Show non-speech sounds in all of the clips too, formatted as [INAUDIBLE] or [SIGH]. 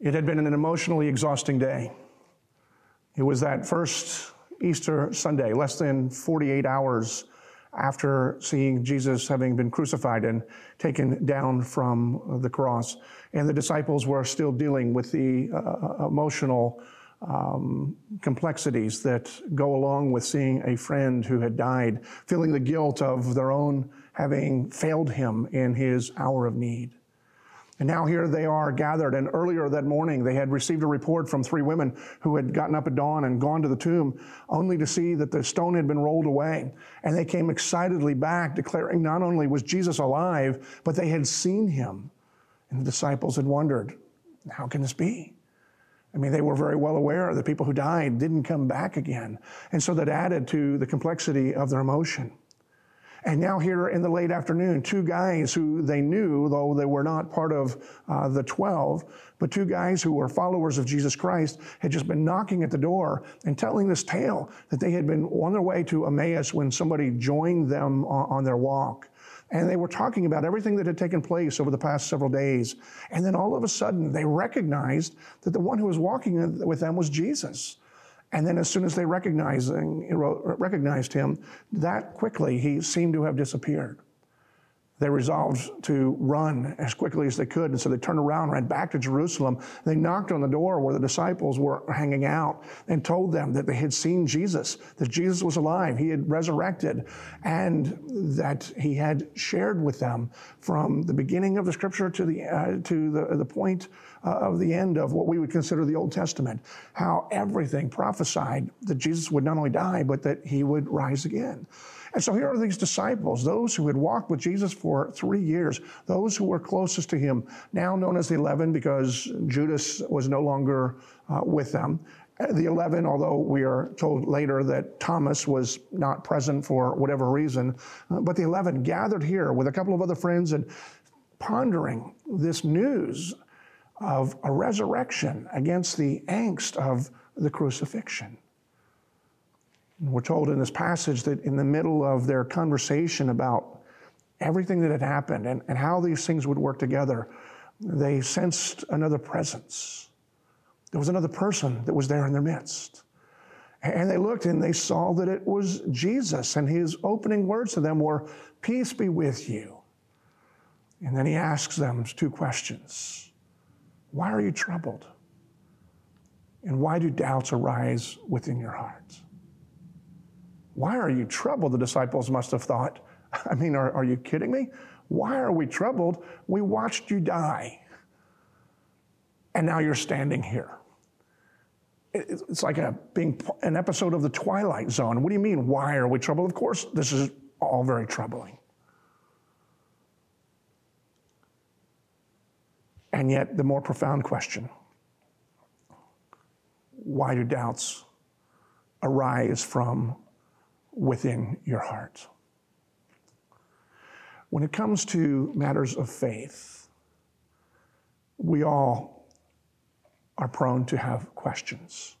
It had been an emotionally exhausting day. It was that first Easter Sunday, less than 48 hours after seeing Jesus having been crucified and taken down from the cross. And the disciples were still dealing with the uh, emotional um, complexities that go along with seeing a friend who had died, feeling the guilt of their own having failed him in his hour of need. And now here they are gathered. And earlier that morning, they had received a report from three women who had gotten up at dawn and gone to the tomb, only to see that the stone had been rolled away. And they came excitedly back, declaring not only was Jesus alive, but they had seen him. And the disciples had wondered, how can this be? I mean, they were very well aware the people who died didn't come back again. And so that added to the complexity of their emotion. And now, here in the late afternoon, two guys who they knew, though they were not part of uh, the 12, but two guys who were followers of Jesus Christ had just been knocking at the door and telling this tale that they had been on their way to Emmaus when somebody joined them on, on their walk. And they were talking about everything that had taken place over the past several days. And then all of a sudden, they recognized that the one who was walking with them was Jesus. And then, as soon as they recognized him, that quickly he seemed to have disappeared. They resolved to run as quickly as they could. And so they turned around, and ran back to Jerusalem. They knocked on the door where the disciples were hanging out and told them that they had seen Jesus, that Jesus was alive, he had resurrected, and that he had shared with them from the beginning of the scripture to the, uh, to the, the point uh, of the end of what we would consider the Old Testament, how everything prophesied that Jesus would not only die, but that he would rise again. And so here are these disciples, those who had walked with Jesus for three years, those who were closest to him, now known as the 11 because Judas was no longer uh, with them. The 11, although we are told later that Thomas was not present for whatever reason, uh, but the 11 gathered here with a couple of other friends and pondering this news of a resurrection against the angst of the crucifixion. We're told in this passage that in the middle of their conversation about everything that had happened and, and how these things would work together, they sensed another presence. There was another person that was there in their midst. And they looked and they saw that it was Jesus, and his opening words to them were, Peace be with you. And then he asks them two questions why are you troubled? And why do doubts arise within your hearts? Why are you troubled? The disciples must have thought. [LAUGHS] I mean, are, are you kidding me? Why are we troubled? We watched you die. And now you're standing here. It's like a, being an episode of the Twilight Zone. What do you mean, why are we troubled? Of course, this is all very troubling. And yet, the more profound question why do doubts arise from within your heart? When it comes to matters of faith, we all are prone to have questions.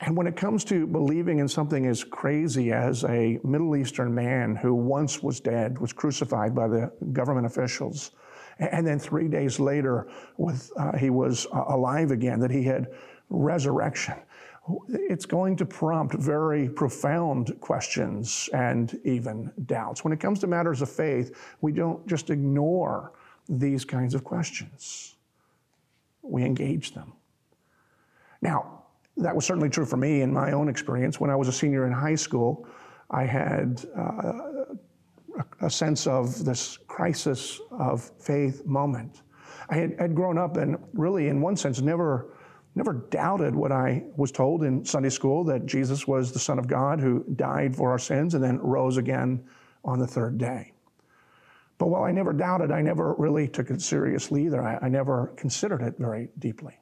And when it comes to believing in something as crazy as a Middle Eastern man who once was dead, was crucified by the government officials, and then three days later, with, uh, he was uh, alive again, that he had resurrection. It's going to prompt very profound questions and even doubts. When it comes to matters of faith, we don't just ignore these kinds of questions, we engage them. Now, that was certainly true for me in my own experience. When I was a senior in high school, I had uh, a sense of this crisis of faith moment. I had, had, grown up and really, in one sense, never, never doubted what I was told in Sunday school that Jesus was the Son of God who died for our sins and then rose again on the third day. But while I never doubted, I never really took it seriously either. I, I never considered it very deeply.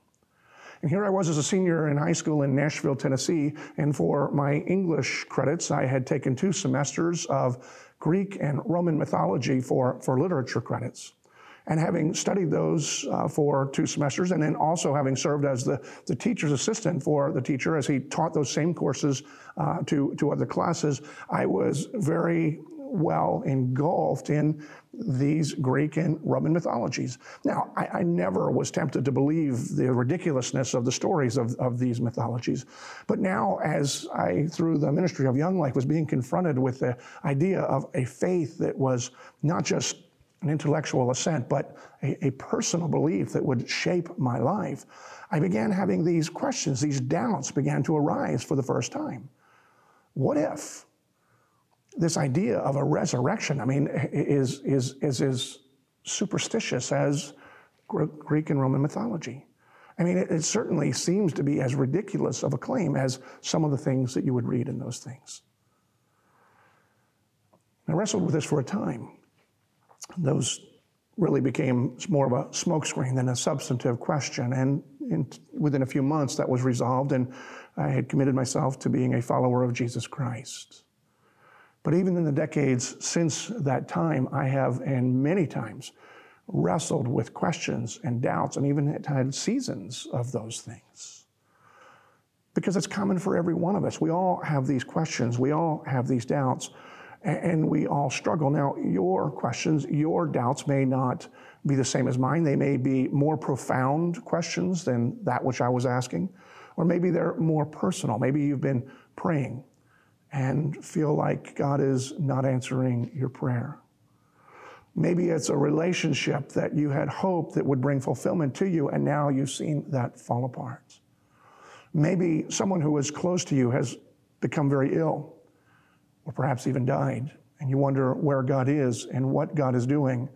And here I was as a senior in high school in Nashville, Tennessee, and for my English credits, I had taken two semesters of Greek and Roman mythology for, for literature credits. And having studied those uh, for two semesters, and then also having served as the, the teacher's assistant for the teacher as he taught those same courses uh, to, to other classes, I was very well engulfed in these Greek and Roman mythologies. Now, I, I, never was tempted to believe the ridiculousness of the stories of, of these mythologies. But now, as I, through the ministry of Young Life, was being confronted with the idea of a faith that was not just an intellectual assent, but a, a personal belief that would shape my life, I began having these questions, these doubts began to arise for the first time. What if this idea of a resurrection, I mean, is, is, is as superstitious as Greek and Roman mythology? I mean, it, it certainly seems to be as ridiculous of a claim as some of the things that you would read in those things. I wrestled with this for a time. Those really became more of a smokescreen than a substantive question. And in, within a few months, that was resolved, and I had committed myself to being a follower of Jesus Christ. But even in the decades since that time, I have, and many times, wrestled with questions and doubts, and even had seasons of those things. Because it's common for every one of us. We all have these questions, we all have these doubts, and we all struggle. Now, your questions, your doubts may not be the same as mine. They may be more profound questions than that which I was asking, or maybe they're more personal. Maybe you've been praying and feel like God is not answering your prayer. Maybe it's a relationship that you had hoped that would bring fulfillment to you, and now you've seen that fall apart. Maybe someone who was close to you has become very ill or perhaps even died, and you wonder where God is and what God is doing,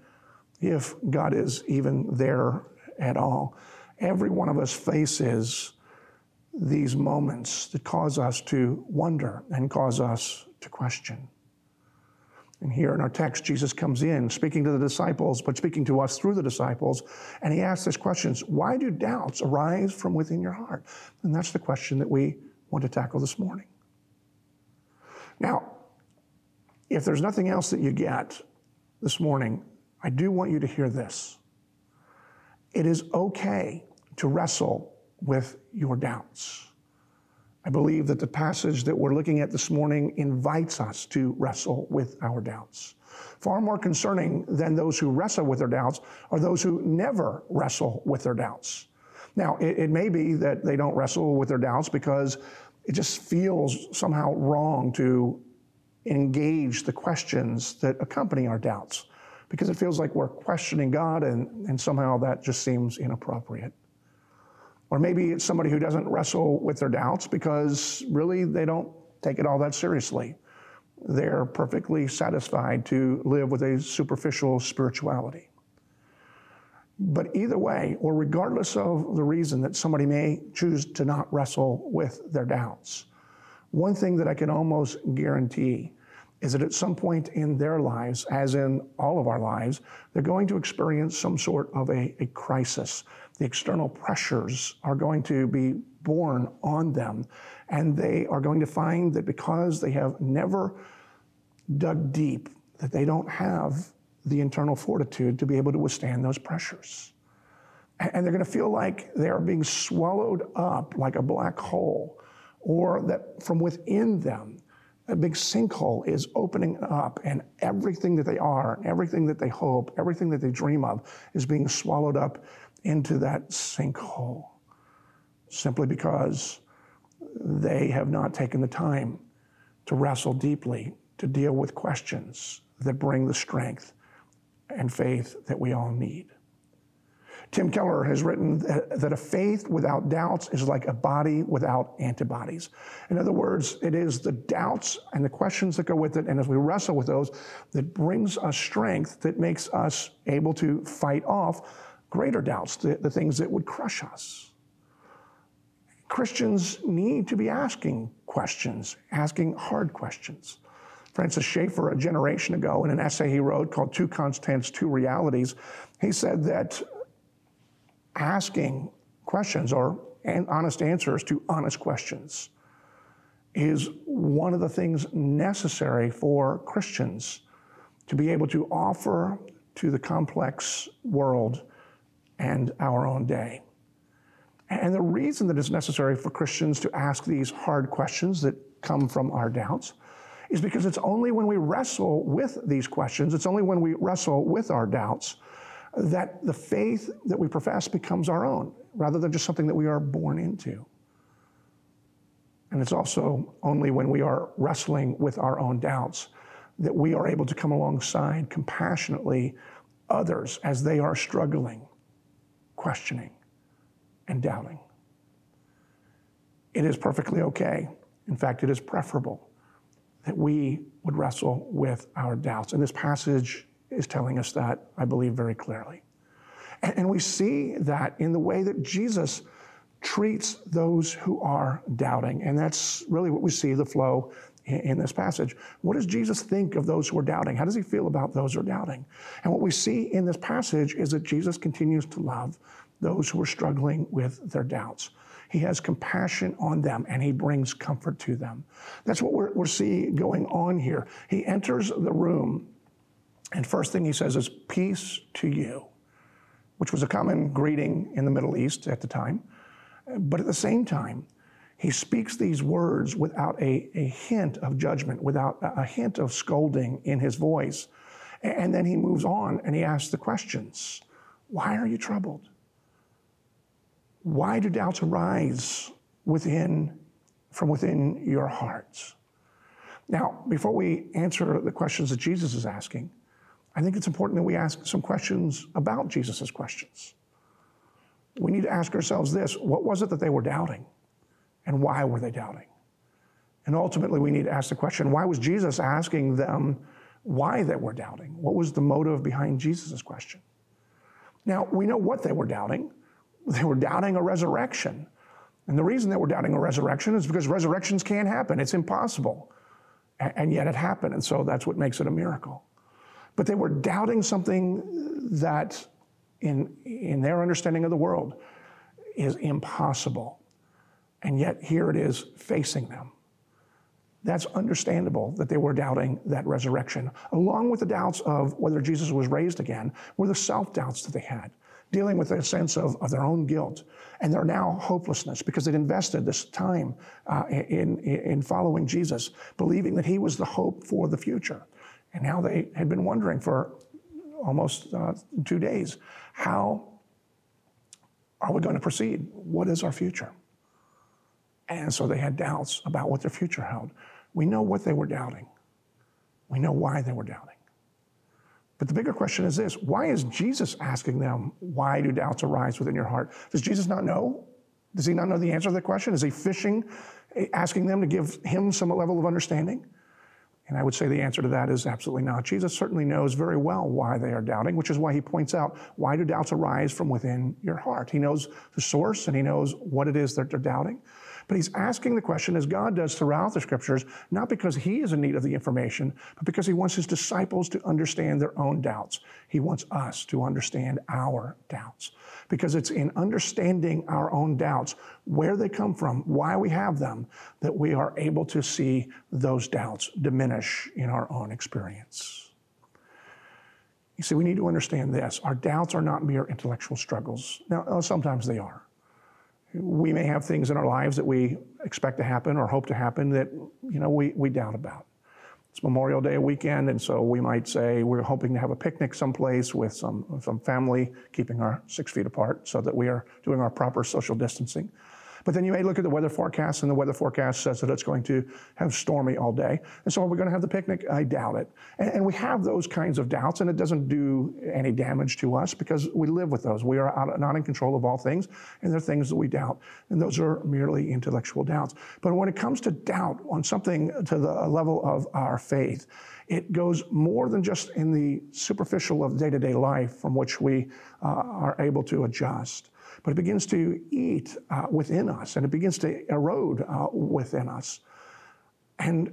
if God is even there at all. Every one of us faces these moments that cause us to wonder and cause us to question. And here in our text, Jesus comes in speaking to the disciples, but speaking to us through the disciples, and he asks this questions Why do doubts arise from within your heart? And that's the question that we want to tackle this morning. Now, if there's nothing else that you get this morning, I do want you to hear this. It is okay to wrestle with your doubts. I believe that the passage that we're looking at this morning invites us to wrestle with our doubts. Far more concerning than those who wrestle with their doubts are those who never wrestle with their doubts. Now, it, it may be that they don't wrestle with their doubts because it just feels somehow wrong to engage the questions that accompany our doubts because it feels like we're questioning God and, and somehow that just seems inappropriate. Or maybe it's somebody who doesn't wrestle with their doubts because really they don't take it all that seriously. They're perfectly satisfied to live with a superficial spirituality. But either way, or regardless of the reason that somebody may choose to not wrestle with their doubts, one thing that I can almost guarantee is that at some point in their lives, as in all of our lives, they're going to experience some sort of a, a crisis. The external pressures are going to be borne on them, and they are going to find that because they have never dug deep, that they don't have the internal fortitude to be able to withstand those pressures. And they're going to feel like they are being swallowed up like a black hole or that from within them, a big sinkhole is opening up, and everything that they are, everything that they hope, everything that they dream of is being swallowed up into that sinkhole simply because they have not taken the time to wrestle deeply, to deal with questions that bring the strength and faith that we all need. Tim Keller has written that a faith without doubts is like a body without antibodies. In other words, it is the doubts and the questions that go with it, and as we wrestle with those, that brings us strength that makes us able to fight off greater doubts, the, the things that would crush us. Christians need to be asking questions, asking hard questions. Francis Schaeffer, a generation ago, in an essay he wrote called Two Constants, Two Realities, he said that asking questions or honest answers to honest questions is one of the things necessary for Christians to be able to offer to the complex world and our own day. And the reason that it's necessary for Christians to ask these hard questions that come from our doubts is because it's only when we wrestle with these questions, it's only when we wrestle with our doubts, that the faith that we profess becomes our own rather than just something that we are born into. And it's also only when we are wrestling with our own doubts that we are able to come alongside compassionately others as they are struggling, questioning, and doubting. It is perfectly okay. In fact, it is preferable that we would wrestle with our doubts. And this passage is telling us that, I believe, very clearly. And we see that in the way that Jesus treats those who are doubting. And that's really what we see the flow in this passage. What does Jesus think of those who are doubting? How does he feel about those who are doubting? And what we see in this passage is that Jesus continues to love those who are struggling with their doubts. He has compassion on them and he brings comfort to them. That's what we're, we're seeing going on here. He enters the room, and first thing he says is, Peace to you, which was a common greeting in the Middle East at the time. But at the same time, he speaks these words without a, a hint of judgment, without a hint of scolding in his voice. And then he moves on and he asks the questions Why are you troubled? Why do doubts arise within, from within your hearts? Now, before we answer the questions that Jesus is asking, I think it's important that we ask some questions about Jesus' questions. We need to ask ourselves this what was it that they were doubting? And why were they doubting? And ultimately, we need to ask the question why was Jesus asking them why they were doubting? What was the motive behind Jesus' question? Now, we know what they were doubting. They were doubting a resurrection. And the reason they were doubting a resurrection is because resurrections can't happen, it's impossible. And yet it happened, and so that's what makes it a miracle. But they were doubting something that, in, in their understanding of the world, is impossible. And yet here it is facing them. That's understandable that they were doubting that resurrection, along with the doubts of whether Jesus was raised again, were the self doubts that they had, dealing with a sense of, of their own guilt and their now hopelessness because they'd invested this time uh, in, in following Jesus, believing that he was the hope for the future. And now they had been wondering for almost uh, two days how are we going to proceed? What is our future? And so they had doubts about what their future held. We know what they were doubting, we know why they were doubting. But the bigger question is this why is Jesus asking them, why do doubts arise within your heart? Does Jesus not know? Does he not know the answer to the question? Is he fishing, asking them to give him some level of understanding? And I would say the answer to that is absolutely not. Jesus certainly knows very well why they are doubting, which is why he points out why do doubts arise from within your heart? He knows the source and he knows what it is that they're doubting. But he's asking the question, as God does throughout the scriptures, not because he is in need of the information, but because he wants his disciples to understand their own doubts. He wants us to understand our doubts. Because it's in understanding our own doubts, where they come from, why we have them, that we are able to see those doubts diminish in our own experience. You see, we need to understand this. Our doubts are not mere intellectual struggles. Now, sometimes they are we may have things in our lives that we expect to happen or hope to happen that you know we, we doubt about. It's memorial day weekend and so we might say we're hoping to have a picnic someplace with some, some family keeping our six feet apart so that we are doing our proper social distancing but then you may look at the weather forecast, and the weather forecast says that it's going to have stormy all day. And so are we going to have the picnic? I doubt it. And, and we have those kinds of doubts, and it doesn't do any damage to us because we live with those. We are out, not in control of all things, and there are things that we doubt. And those are merely intellectual doubts. But when it comes to doubt on something to the level of our faith, it goes more than just in the superficial of day to day life from which we uh, are able to adjust but it begins to eat uh, within us and it begins to erode uh, within us. And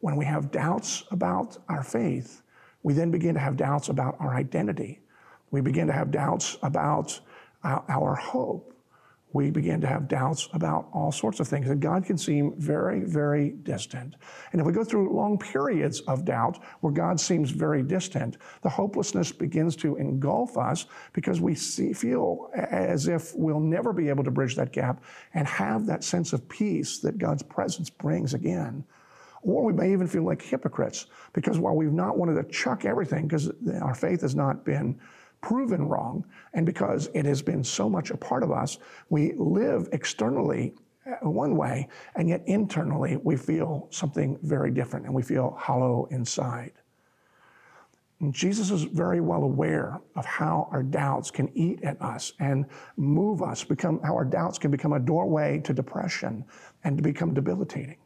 when we have doubts about our faith, we then begin to have doubts about our identity. We begin to have doubts about uh, our hope we begin to have doubts about all sorts of things. And God can seem very, very distant. And if we go through long periods of doubt where God seems very distant, the hopelessness begins to engulf us because we see, feel as if we'll never be able to bridge that gap and have that sense of peace that God's presence brings again. Or we may even feel like hypocrites because while we've not wanted to chuck everything because our faith has not been proven wrong, and because it has been so much a part of us, we live externally uh, one way, and yet internally we feel something very different and we feel hollow inside. And Jesus is very well aware of how our doubts can eat at us and move us, become how our doubts can become a doorway to depression and to become debilitating.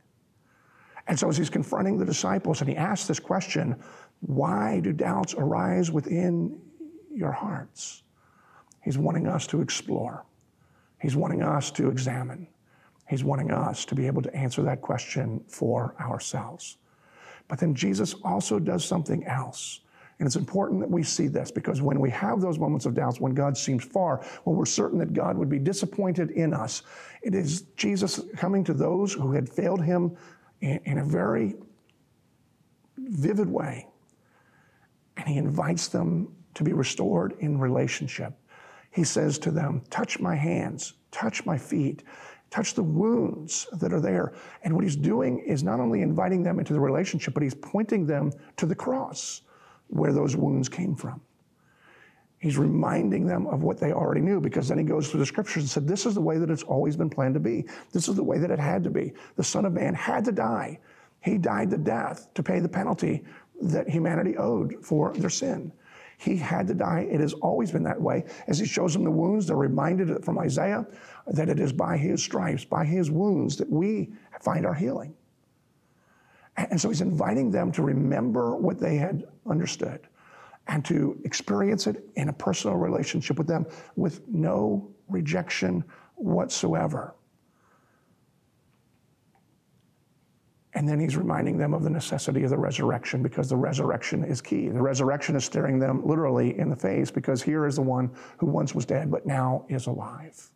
And so as he's confronting the disciples and he asks this question, why do doubts arise within your hearts? He's wanting us to explore. He's wanting us to examine. He's wanting us to be able to answer that question for ourselves. But then Jesus also does something else. And it's important that we see this because when we have those moments of doubts, when God seems far, when we're certain that God would be disappointed in us, it is Jesus coming to those who had failed him in, in a very vivid way. And he invites them to be restored in relationship. He says to them, Touch my hands, touch my feet, touch the wounds that are there. And what he's doing is not only inviting them into the relationship, but he's pointing them to the cross where those wounds came from. He's reminding them of what they already knew because then he goes through the scriptures and said, This is the way that it's always been planned to be. This is the way that it had to be. The Son of Man had to die. He died the death to pay the penalty that humanity owed for their sin. He had to die. It has always been that way. As he shows them the wounds, they're reminded from Isaiah that it is by his stripes, by his wounds, that we find our healing. And so he's inviting them to remember what they had understood and to experience it in a personal relationship with them with no rejection whatsoever. And then he's reminding them of the necessity of the resurrection because the resurrection is key. The resurrection is staring them literally in the face because here is the one who once was dead but now is alive.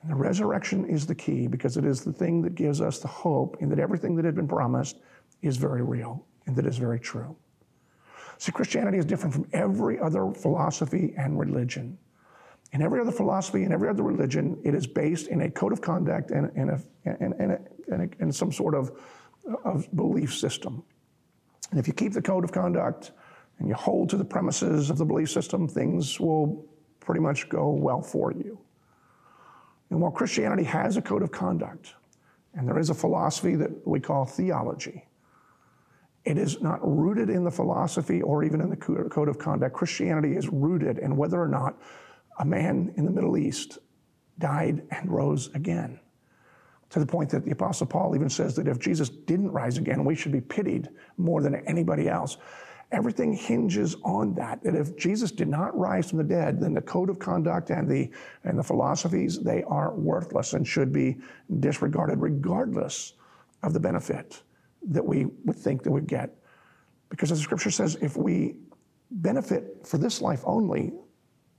And the resurrection is the key because it is the thing that gives us the hope in that everything that had been promised is very real and that is very true. See, Christianity is different from every other philosophy and religion. In every other philosophy and every other religion, it is based in a code of conduct and, and, a, and, and, a, and, some sort of, of belief system. And if you keep the code of conduct and you hold to the premises of the belief system, things will pretty much go well for you. And while Christianity has a code of conduct, and there is a philosophy that we call theology, it is not rooted in the philosophy or even in the code of conduct. Christianity is rooted in whether or not a man in the Middle East died and rose again. To the point that the Apostle Paul even says that if Jesus didn't rise again, we should be pitied more than anybody else. Everything hinges on that. That if Jesus did not rise from the dead, then the code of conduct and the and the philosophies they are worthless and should be disregarded, regardless of the benefit that we would think that we'd get. Because as the Scripture says, if we benefit for this life only,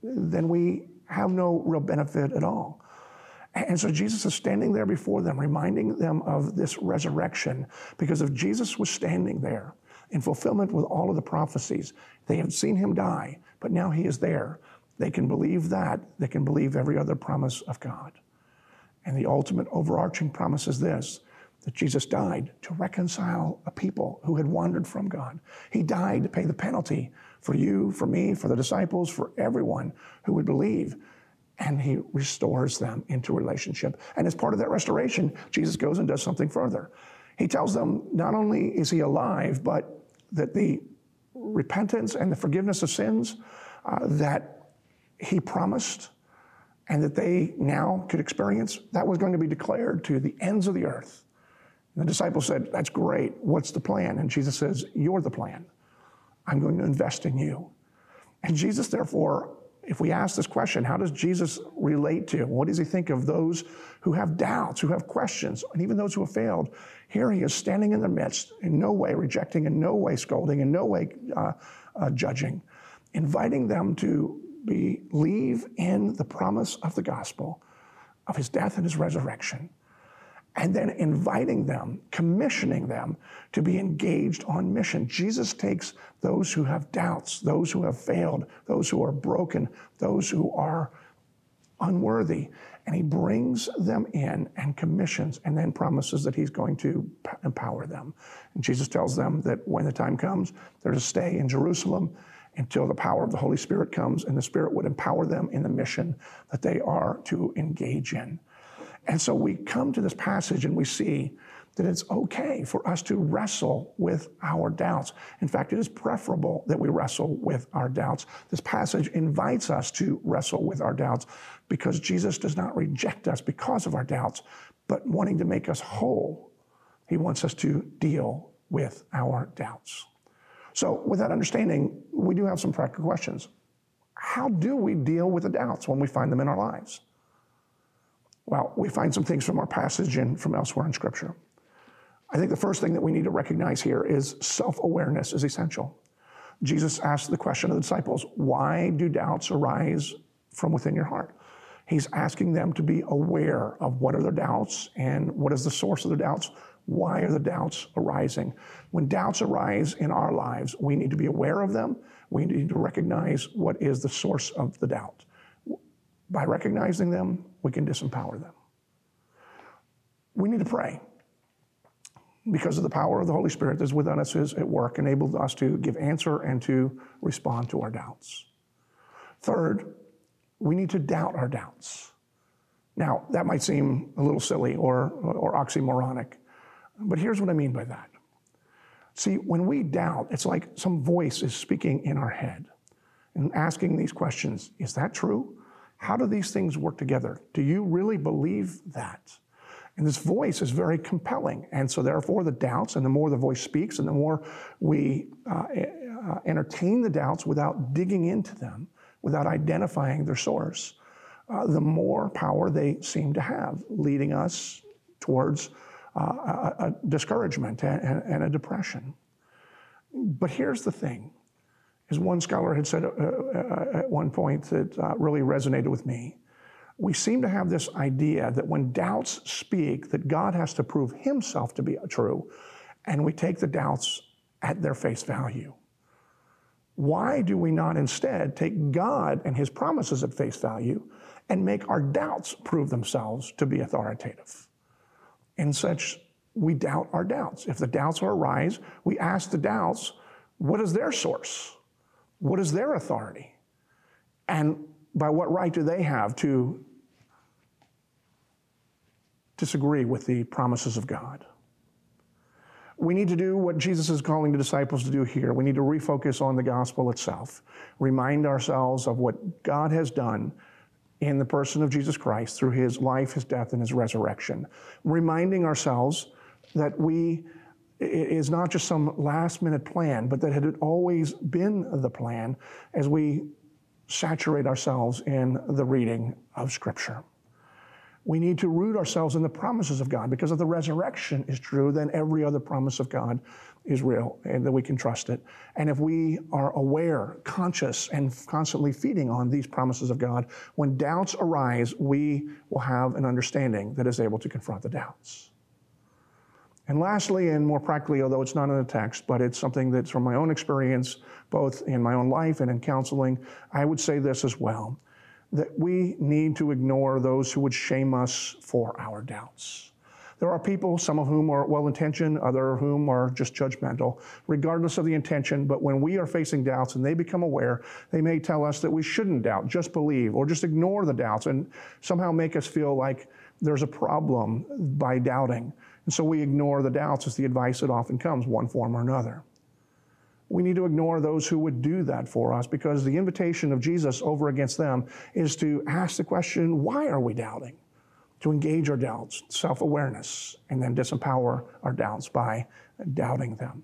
then we have no real benefit at all. And so Jesus is standing there before them, reminding them of this resurrection, because if Jesus was standing there in fulfillment with all of the prophecies. They have seen him die, but now he is there. They can believe that. They can believe every other promise of God. And the ultimate overarching promise is this that Jesus died to reconcile a people who had wandered from God. He died to pay the penalty for you, for me, for the disciples, for everyone who would believe. And he restores them into relationship. And as part of that restoration, Jesus goes and does something further. He tells them not only is he alive, but that the repentance and the forgiveness of sins uh, that he promised and that they now could experience, that was going to be declared to the ends of the earth. And the disciples said, That's great. What's the plan? And Jesus says, You're the plan. I'm going to invest in you. And Jesus, therefore, if we ask this question, how does Jesus relate to? What does he think of those who have doubts, who have questions, and even those who have failed? Here he is standing in their midst, in no way rejecting, in no way scolding, in no way uh, uh, judging, inviting them to believe in the promise of the gospel, of his death and his resurrection, and then inviting them, commissioning them to be engaged on mission. Jesus takes those who have doubts, those who have failed, those who are broken, those who are unworthy. And he brings them in and commissions and then promises that he's going to empower them. And Jesus tells them that when the time comes, they're to stay in Jerusalem until the power of the Holy Spirit comes and the Spirit would empower them in the mission that they are to engage in. And so we come to this passage and we see that it's okay for us to wrestle with our doubts. In fact, it is preferable that we wrestle with our doubts. This passage invites us to wrestle with our doubts because Jesus does not reject us because of our doubts, but wanting to make us whole, he wants us to deal with our doubts. So, with that understanding, we do have some practical questions. How do we deal with the doubts when we find them in our lives? Well, we find some things from our passage and from elsewhere in Scripture. I think the first thing that we need to recognize here is self awareness is essential. Jesus asked the question of the disciples, Why do doubts arise from within your heart? He's asking them to be aware of what are their doubts and what is the source of the doubts. Why are the doubts arising? When doubts arise in our lives, we need to be aware of them. We need to recognize what is the source of the doubt. By recognizing them, we can disempower them. We need to pray because of the power of the Holy Spirit that's within us is at work, enabled us to give answer and to respond to our doubts. Third, we need to doubt our doubts. Now, that might seem a little silly or, or oxymoronic, but here's what I mean by that. See, when we doubt, it's like some voice is speaking in our head and asking these questions Is that true? How do these things work together? Do you really believe that? And this voice is very compelling. And so, therefore, the doubts, and the more the voice speaks, and the more we uh, uh, entertain the doubts without digging into them, without identifying their source, uh, the more power they seem to have, leading us towards uh, a, a, discouragement and, and, a depression. But here's the thing as one scholar had said uh, uh, at one point that really resonated with me we seem to have this idea that when doubts speak, that God has to prove himself to be true, and we take the doubts at their face value. Why do we not instead take God and his promises at face value and make our doubts prove themselves to be authoritative? In such, we doubt our doubts. If the doubts arise, we ask the doubts, what is their source? What is their authority? And by what right do they have to disagree with the promises of God? We need to do what Jesus is calling the disciples to do here. We need to refocus on the gospel itself, remind ourselves of what God has done in the person of Jesus Christ through his life, his death, and his resurrection. Reminding ourselves that we is not just some last minute plan, but that had always been the plan as we saturate ourselves in the reading of Scripture. We need to root ourselves in the promises of God because if the resurrection is true, then every other promise of God is real and that we can trust it. And if we are aware, conscious, and constantly feeding on these promises of God, when doubts arise, we will have an understanding that is able to confront the doubts. And lastly, and more practically, although it's not in the text, but it's something that's from my own experience, both in my own life and in counseling, I would say this as well that we need to ignore those who would shame us for our doubts. There are people, some of whom are well intentioned, other of whom are just judgmental, regardless of the intention. But when we are facing doubts and they become aware, they may tell us that we shouldn't doubt, just believe, or just ignore the doubts and somehow make us feel like there's a problem by doubting. And so we ignore the doubts as the advice that often comes, one form or another. We need to ignore those who would do that for us because the invitation of Jesus over against them is to ask the question, why are we doubting? To engage our doubts, self awareness, and then disempower our doubts by doubting them.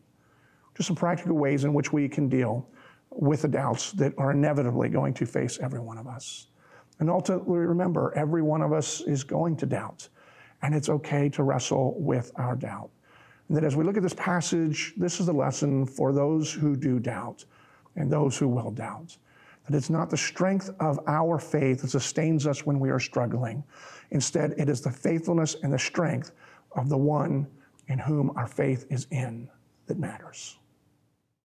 Just some practical ways in which we can deal with the doubts that are inevitably going to face every one of us. And ultimately, remember, every one of us is going to doubt and it's okay to wrestle with our doubt. And that as we look at this passage, this is the lesson for those who do doubt and those who will doubt. That it's not the strength of our faith that sustains us when we are struggling. Instead, it is the faithfulness and the strength of the one in whom our faith is in that matters.